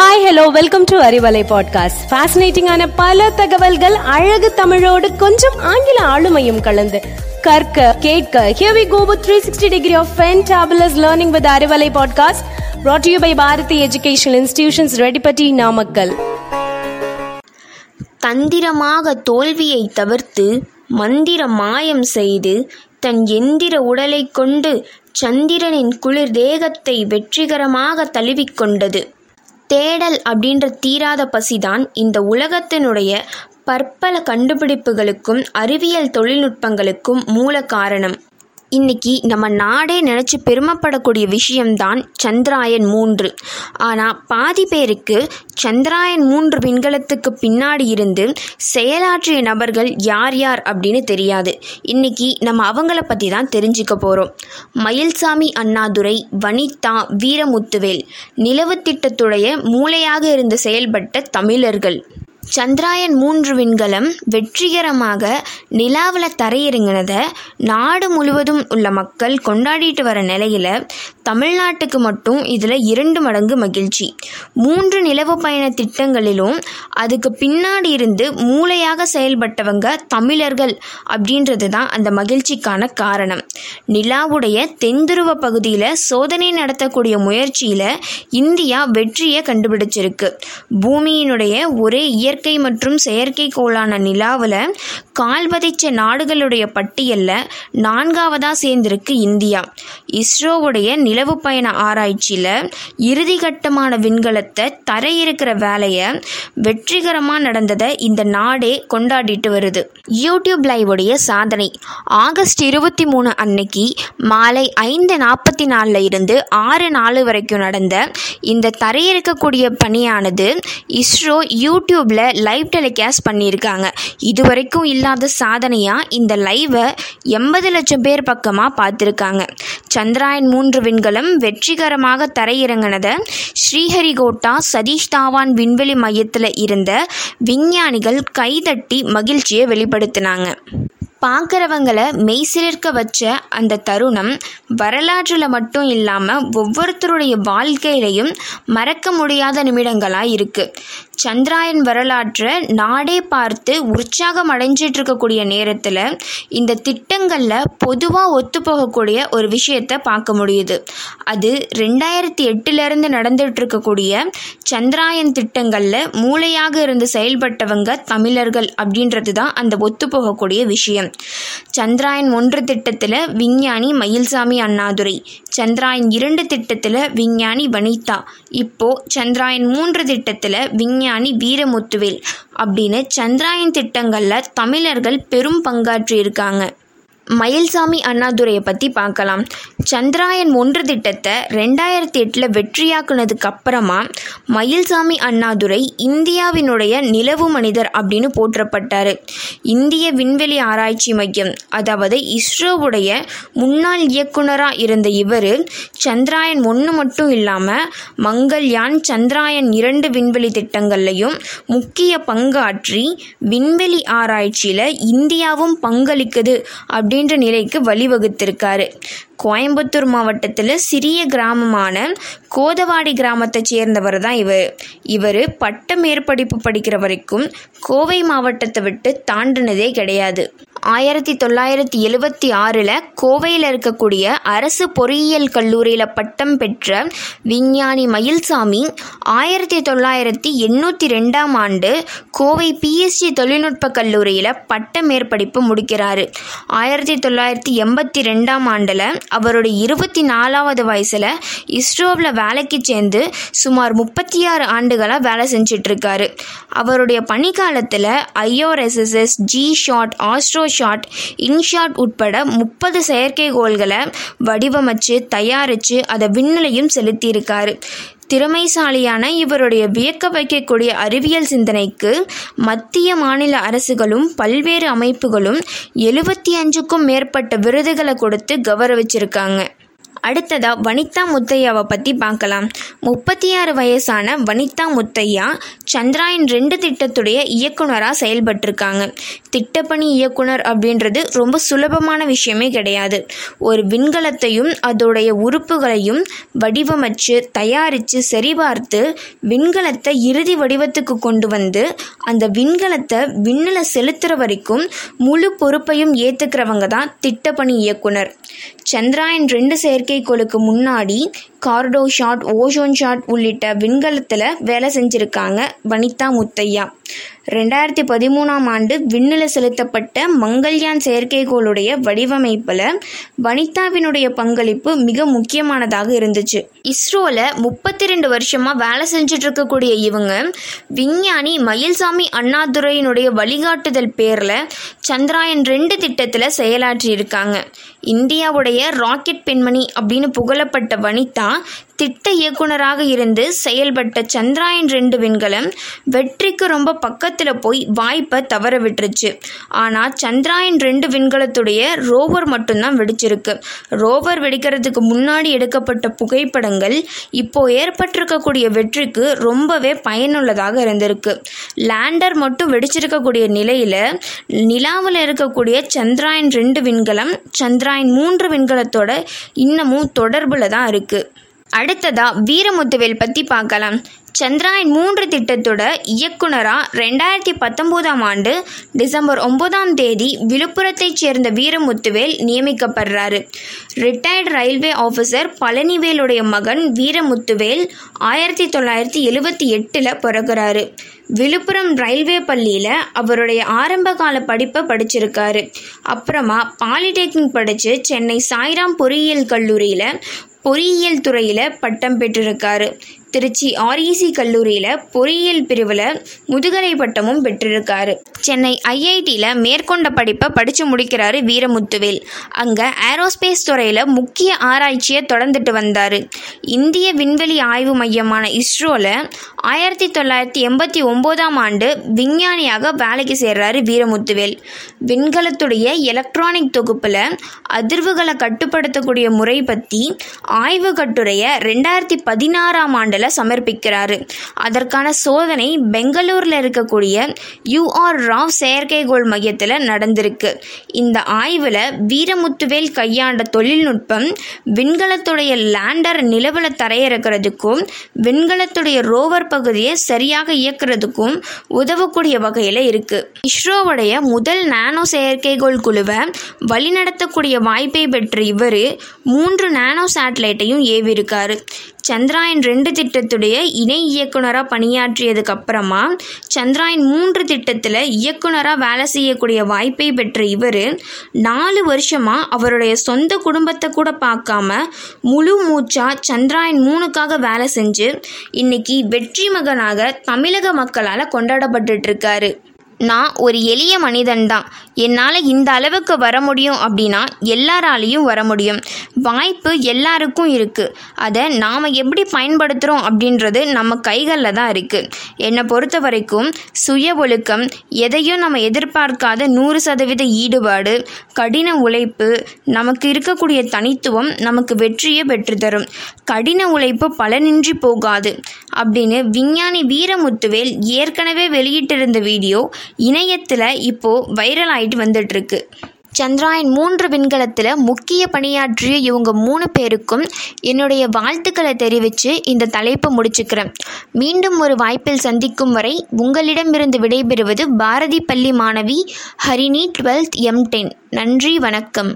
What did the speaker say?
Hi hello welcome to Arivalai podcast ஃபேசினேட்டிங்கான பல தகவல்கள் அழகு தமிழோடு கொஞ்சம் ஆங்கில ஆளுமையும் கலந்து. கற்க கேட்க here we go with 360 degree of fantabulous learning with Arivalai podcast brought to you by Bharathi educational institutions Redipatti Namakkal தந்திரமாக தோல்வியை தவிர்த்து மந்திர மாயம் செய்து தன் எந்திர உடலைக் கொண்டு சந்திரனின் குளிர் தேகத்தை வெற்றிகரமாக தழுவிக்கொண்டது தேடல் அப்படின்ற தீராத பசிதான் இந்த உலகத்தினுடைய பற்பல கண்டுபிடிப்புகளுக்கும் அறிவியல் தொழில்நுட்பங்களுக்கும் மூல காரணம். இன்னைக்கு நம்ம நாடே நினச்சி பெருமைப்படக்கூடிய விஷயம்தான் சந்திராயன் மூன்று. ஆனால் பாதி பேருக்கு சந்திராயன் மூன்று விண்கலத்துக்கு பின்னாடி இருந்து செயலாற்றிய நபர்கள் யார் யார் அப்படின்னு தெரியாது. இன்னைக்கு நம்ம அவங்கள பற்றி தான் தெரிஞ்சுக்க போகிறோம் மயில்சாமி அண்ணாதுரை வனிதா வீரமுத்துவேல் நிலவு திட்டத்துடைய மூளையாக இருந்து செயல்பட்ட தமிழர்கள். சந்திராயன் மூன்று விண்கலம் வெற்றிகரமாக நிலாவில் தரையிறங்கினதை நாடு முழுவதும் உள்ள மக்கள் கொண்டாடிட்டு வர நிலையில் தமிழ்நாட்டுக்கு மட்டும் இதில் இரண்டு மடங்கு மகிழ்ச்சி. மூன்று நிலவு பயண திட்டங்களிலும் அதுக்கு பின்னாடி இருந்து மூளையாக செயல்பட்டவங்க தமிழர்கள் அப்படின்றது தான் அந்த மகிழ்ச்சிக்கான காரணம். நிலாவுடைய தென்துருவ பகுதியில் சோதனை நடத்தக்கூடிய முயற்சியில் இந்தியா வெற்றியை கண்டுபிடிச்சிருக்கு. பூமியினுடைய ஒரே இயற்கை மற்றும் செயற்கைக்கோளான நிலாவில் கால் பதிச்ச நாடுகளுடைய பட்டியலில் நான்காவதாக சேர்ந்திருக்கு இந்தியா. இஸ்ரோவுடைய நில நிலவு பயண ஆராய்ச்சியில் இறுதிகட்டமான விண்கலத்தை தரையிறக்கிற வேலையை வெற்றிகரமாக நடந்ததை இந்த நாடே கொண்டாடிட்டு வருது. யூடியூப் லைவுடைய சாதனை. ஆகஸ்ட் இருபத்தி மூணு அன்னைக்கு மாலை ஐந்து நாற்பத்தி நாலில் இருந்து ஆறு நாலு வரைக்கும் நடந்த இந்த தரையிறக்கக்கூடிய பணியானது இஸ்ரோ யூடியூப்பில் லைவ் டெலிகாஸ்ட் பண்ணியிருக்காங்க. இது வரைக்கும் இல்லாத சாதனையாக இந்த லைவை எண்பது லட்சம் பேர் பக்கமாக பார்த்துருக்காங்க. சந்திராயன் மூன்று விண்கலம் வெற்றிகரமாக தரையிறங்கினதை. ஸ்ரீஹரிகோட்டா சதீஷ் தாவான் விண்வெளி மையத்தில் இருந்த விஞ்ஞானிகள் கைதட்டி மகிழ்ச்சியை வெளிப்படுத்தினாங்க. பார்க்குறவங்களை மெய்சிலிருக்க வச்ச அந்த தருணம் வரலாற்றில் மட்டும் இல்லாமல் ஒவ்வொருத்தருடைய வாழ்க்கையிலையும் மறக்க முடியாத நிமிடங்களாக இருக்குது சந்திராயன் வரலாற்றை நாடே பார்த்து உற்சாகம் அடைஞ்சிட்டு இருக்கக்கூடிய நேரத்தில் இந்த திட்டங்களில் பொதுவாக ஒத்துப்போகக்கூடிய ஒரு விஷயத்தை பார்க்க முடியுது. அது ரெண்டாயிரத்தி எட்டுலேருந்து நடந்துட்டு இருக்கக்கூடிய சந்திராயன் திட்டங்களில் மூளையாக இருந்து செயல்பட்டவங்க தமிழர்கள் அப்படின்றது தான் அந்த ஒத்துப்போகக்கூடிய விஷயம். சந்திராயன் ஒன்று திட்டத்தில் விஞ்ஞானி மயில்சாமி அண்ணாதுரை. சந்திராயன் இரண்டு திட்டத்தில் விஞ்ஞானி வனிதா. இப்போ சந்திராயன் மூன்று திட்டத்தில் விஞ்ஞானி வீரமுத்துவேல் அப்படின்னு சந்திராயன் திட்டங்களில் தமிழர்கள் பெரும் பங்காற்றியிருக்காங்க. மயில்சாமி அண்ணாதுரையை பற்றி பார்க்கலாம். சந்திராயன் ஒன்று திட்டத்தை ரெண்டாயிரத்தி எட்டில் வெற்றியாக்குனதுக்கு அப்புறமா மயில்சாமி அண்ணாதுரை இந்தியாவினுடைய நிலவு மனிதர் அப்படின்னு போற்றப்பட்டார். இந்திய விண்வெளி ஆராய்ச்சி மையம் அதாவது இஸ்ரோவுடைய முன்னாள் இயக்குனராக இருந்த இவர் சந்திராயன் ஒன்று மட்டும் இல்லாமல் மங்கள்யான் சந்திராயன் இரண்டு விண்வெளி திட்டங்கள்லையும் முக்கிய பங்காற்றி விண்வெளி ஆராய்ச்சியில் இந்தியாவும் பங்களிக்குது அப்படின்னு அப்படின்ற நிலைக்கு வழிவகுத்திருக்காரு. கோயம்புத்தூர் மாவட்டத்தில் சிறிய கிராமமான கோதவாடி கிராமத்தை சேர்ந்தவர் தான் இவர். இவர் பட்ட மேற்படிப்பு படிக்கிற வரைக்கும் கோவை மாவட்டத்தை விட்டு தாண்டினதே கிடையாது. ஆயிரத்தி தொள்ளாயிரத்தி எழுபத்தி ஆறில் கோவையில் இருக்கக்கூடிய அரசு பொறியியல் கல்லூரியில் பட்டம் பெற்ற விஞ்ஞானி மயில்சாமி ஆயிரத்தி தொள்ளாயிரத்தி எண்ணூற்றி ரெண்டாம் ஆண்டு கோவை பிஎஸ்சி தொழில்நுட்ப கல்லூரியில் பட்ட மேற்படிப்பு முடிக்கிறாரு. ஆயிரத்தி தொள்ளாயிரத்தி எண்பத்தி ரெண்டாம் ஆண்டில் அவருடைய இருபத்தி நாலாவது வயசில் இஸ்ரோவில் வேலைக்கு சேர்ந்து சுமார் முப்பத்தி ஆறு ஆண்டுகளாக வேலை செஞ்சிட்ருக்காரு அவருடைய பணிக்காலத்தில் ஐஓஎஸ்எஸ்எஸ் GSAT Astrosat INSAT உட்பட முப்பது செயற்கைக்கோள்களை வடிவமைச்சு தயாரித்து அதை விண்ணிலையும் செலுத்தியிருக்காரு. திறமைசாலியான இவருடைய வியக்க வைக்கக்கூடிய அறிவியல் சிந்தனைக்கு மத்திய மாநில அரசுகளும் பல்வேறு அமைப்புகளும் எழுபத்தி அஞ்சுக்கும் மேற்பட்ட விருதுகளை கொடுத்து கௌரவிச்சிருக்காங்க. அடுத்ததா வனிதா முத்தையாவை பற்றி பார்க்கலாம். முப்பத்தி ஆறு வயசான வனிதா முத்தையா சந்திராயன் ரெண்டு திட்டத்துடைய இயக்குனராக செயல்பட்டிருக்காங்க. திட்டப்பணி இயக்குனர் அப்படின்றது ரொம்ப சுலபமான விஷயமே கிடையாது. ஒரு விண்கலத்தையும் அதோடைய உறுப்புகளையும் வடிவமைச்சு தயாரித்து சரிபார்த்து விண்கலத்தை இறுதி வடிவத்துக்கு கொண்டு வந்து அந்த விண்கலத்தை விண்ணில் செலுத்துகிற வரைக்கும் முழு பொறுப்பையும் ஏற்றுக்கிறவங்க தான் திட்டப்பணி இயக்குனர். சந்திராயன் ரெண்டு செயற்கைக்கோளுக்கு முன்னாடி கார்டோ ஷாட் ஓஷோன் ஷாட் உள்ளிட்ட விண்கலத்தில் வேலை செஞ்சுருக்காங்க வனிதா முத்தையா. ரெண்டாயிரத்தி பதிமூணாம் ஆண்டு விண்ணில் செலுத்தப்பட்ட மங்கள்யான் செயற்கைக்கோளுடைய வடிவமைப்பில் வனிதாவினுடைய பங்களிப்பு மிக முக்கியமானதாக இருந்துச்சு. இஸ்ரோவில் முப்பத்தி ரெண்டு வருஷமாக வேலை செஞ்சுட்டு இருக்கக்கூடிய இவங்க விஞ்ஞானி மயில்சாமி அண்ணாதுரையினுடைய வழிகாட்டுதல் பேரில் சந்திராயன் ரெண்டு திட்டத்தில் செயலாற்றி இருக்காங்க இந்தியாவுடைய ராக்கெட் பெண்மணி அப்படின்னு புகழப்பட்ட வனிதா திட்ட இயக்குனராக இருந்து செயல்பட்ட சந்திராயன் ரெண்டு விண்கலம் வெற்றிக்கு ரொம்ப பக்கத்தில் போய் வாய்ப்பை தவற விட்டுருச்சு. ஆனால் சந்திராயன் ரெண்டு விண்கலத்துடைய ரோவர் மட்டும்தான் வெடிச்சிருக்கு. ரோவர் வெடிக்கிறதுக்கு முன்னாடி எடுக்கப்பட்ட புகைப்படங்கள் இப்போ ஏற்பட்டிருக்கக்கூடிய வெற்றிக்கு ரொம்பவே பயனுள்ளதாக இருந்திருக்கு. லேண்டர் மட்டும் வெடிச்சிருக்கக்கூடிய நிலையில் நிலாவில் இருக்கக்கூடிய சந்திராயன் ரெண்டு விண்கலம் சந்திராயன் மூன்று விண்கலத்தோட இன்னமும் தொடர்பில் தான் இருக்குது அடுத்ததா வீரமுத்துவேல் பற்றி பார்க்கலாம். சந்திராயன் மூன்று திட்டத்தோட இயக்குனராக ரெண்டாயிரத்தி பத்தொம்போதாம் ஆண்டு டிசம்பர் ஒன்பதாம் தேதி விழுப்புரத்தைச் சேர்ந்த வீரமுத்துவேல் நியமிக்கப்படுறாரு. ரிட்டையர்டு ரயில்வே ஆஃபீஸர் பழனிவேலுடைய மகன் வீரமுத்துவேல் ஆயிரத்தி தொள்ளாயிரத்தி எழுபத்தி எட்டில் பிறகுறாரு விழுப்புரம் ரயில்வே பள்ளியில் அவருடைய ஆரம்பகால படிப்பை படிச்சிருக்காரு. அப்புறமா பாலிடெக்னிக் படித்து சென்னை சாய்ராம் பொறியியல் கல்லூரியில் பொறியியல் துறையில் பட்டம் பெற்றிருக்காரு. திருச்சி ஆர்இசி கல்லூரியில் பொறியியல் பிரிவில் முதுகலை பட்டமும் பெற்றிருக்காரு. சென்னை ஐஐடியில் மேற்கொண்ட படிப்பை படித்து முடிக்கிறாரு வீரமுத்துவேல். அங்கே ஏரோஸ்பேஸ் துறையில் முக்கிய ஆராய்ச்சியை தொடர்ந்துட்டு வந்தார். இந்திய விண்வெளி ஆய்வு மையமான இஸ்ரோவில் ஆயிரத்தி தொள்ளாயிரத்தி எண்பத்தி ஒம்போதாம் ஆண்டு விஞ்ஞானியாக வேலைக்கு சேர்றாரு வீரமுத்துவேல். விண்கலத்துடைய எலக்ட்ரானிக் தொகுப்பில் அதிர்வுகளை கட்டுப்படுத்தக்கூடிய முறை பற்றி ஆய்வு கட்டுரையை ரெண்டாயிரத்தி பதினாறாம் ஆண்டில் சமர்ப்பிக்கிறாரு. அதற்கான சோதனை பெங்களூரில் இருக்கக்கூடிய யூஆர் ராவ் செயற்கைகோள் மையத்தில் நடந்திருக்கு. இந்த ஆய்வில் வீரமுத்துவேல் கையாண்ட தொழில்நுட்பம் விண்கலத்துடைய லேண்டர் நிலவில் தரையிறக்கிறதுக்கும் விண்கலத்துடைய ரோவர் பகுதியை சரியாக இயக்கிறதுக்கும் உதவக்கூடிய வகையில் இருக்குது இஸ்ரோவுடைய முதல் நானோ செயற்கைகோள் குழுவை வழிநடத்தக்கூடிய வாய்ப்பை பெற்ற இவர் மூன்று நானோ சேட்டலைட்டையும் ஏவிருக்காரு சந்திராயன் ரெண்டு திட்டத்துடைய இணை இயக்குனராக பணியாற்றியதுக்கு அப்புறமா சந்திராயன் மூன்று திட்டத்தில் இயக்குனராக வேலை செய்யக்கூடிய வாய்ப்பை பெற்ற இவர் நாலு வருஷமாக அவருடைய சொந்த குடும்பத்தை கூட பார்க்காம முழு மூச்சா சந்திராயன் மூணுக்காக வேலை செஞ்சு இன்னைக்கு வெற்றி மகனாக தமிழக மக்களால் கொண்டாடப்பட்டுட்டு இருக்காரு. நான் ஒரு எளிய மனிதன்தான். என்னால் இந்த அளவுக்கு வர முடியும் அப்படின்னா எல்லாராலையும் வர முடியும். வாய்ப்பு எல்லாருக்கும் இருக்குது அதை நாம் எப்படி பயன்படுத்துகிறோம் அப்படின்றது நம்ம கைகளில் தான் இருக்குது என்னை பொறுத்த வரைக்கும் சுய ஒழுக்கம் எதையும் நம்ம எதிர்பார்க்காத நூறு சதவீத ஈடுபாடு கடின உழைப்பு நமக்கு இருக்கக்கூடிய தனித்துவம் நமக்கு வெற்றியை பெற்றுத்தரும். கடின உழைப்பு பலனின்றி போகாது. அப்படின்னு விஞ்ஞானி வீரமுத்துவேல் ஏற்கனவே வெளியிட்டிருந்த வீடியோ இணையத்தில் இப்போது வைரல் ஆயிட்டு வந்துட்டுருக்கு. சந்திராயன் மூன்று விண்கலத்தில் முக்கிய பணியாற்றிய இவங்க மூணு பேருக்கும் என்னுடைய வாழ்த்துக்களை தெரிவித்து இந்த தலைப்பை முடிச்சுக்கிறேன். மீண்டும் ஒரு வாய்ப்பில் சந்திக்கும் வரை உங்களிடமிருந்து விடைபெறுவது பாரதி பள்ளி மாணவி ஹரிணி டுவெல்த் எம் டென். நன்றி வணக்கம்.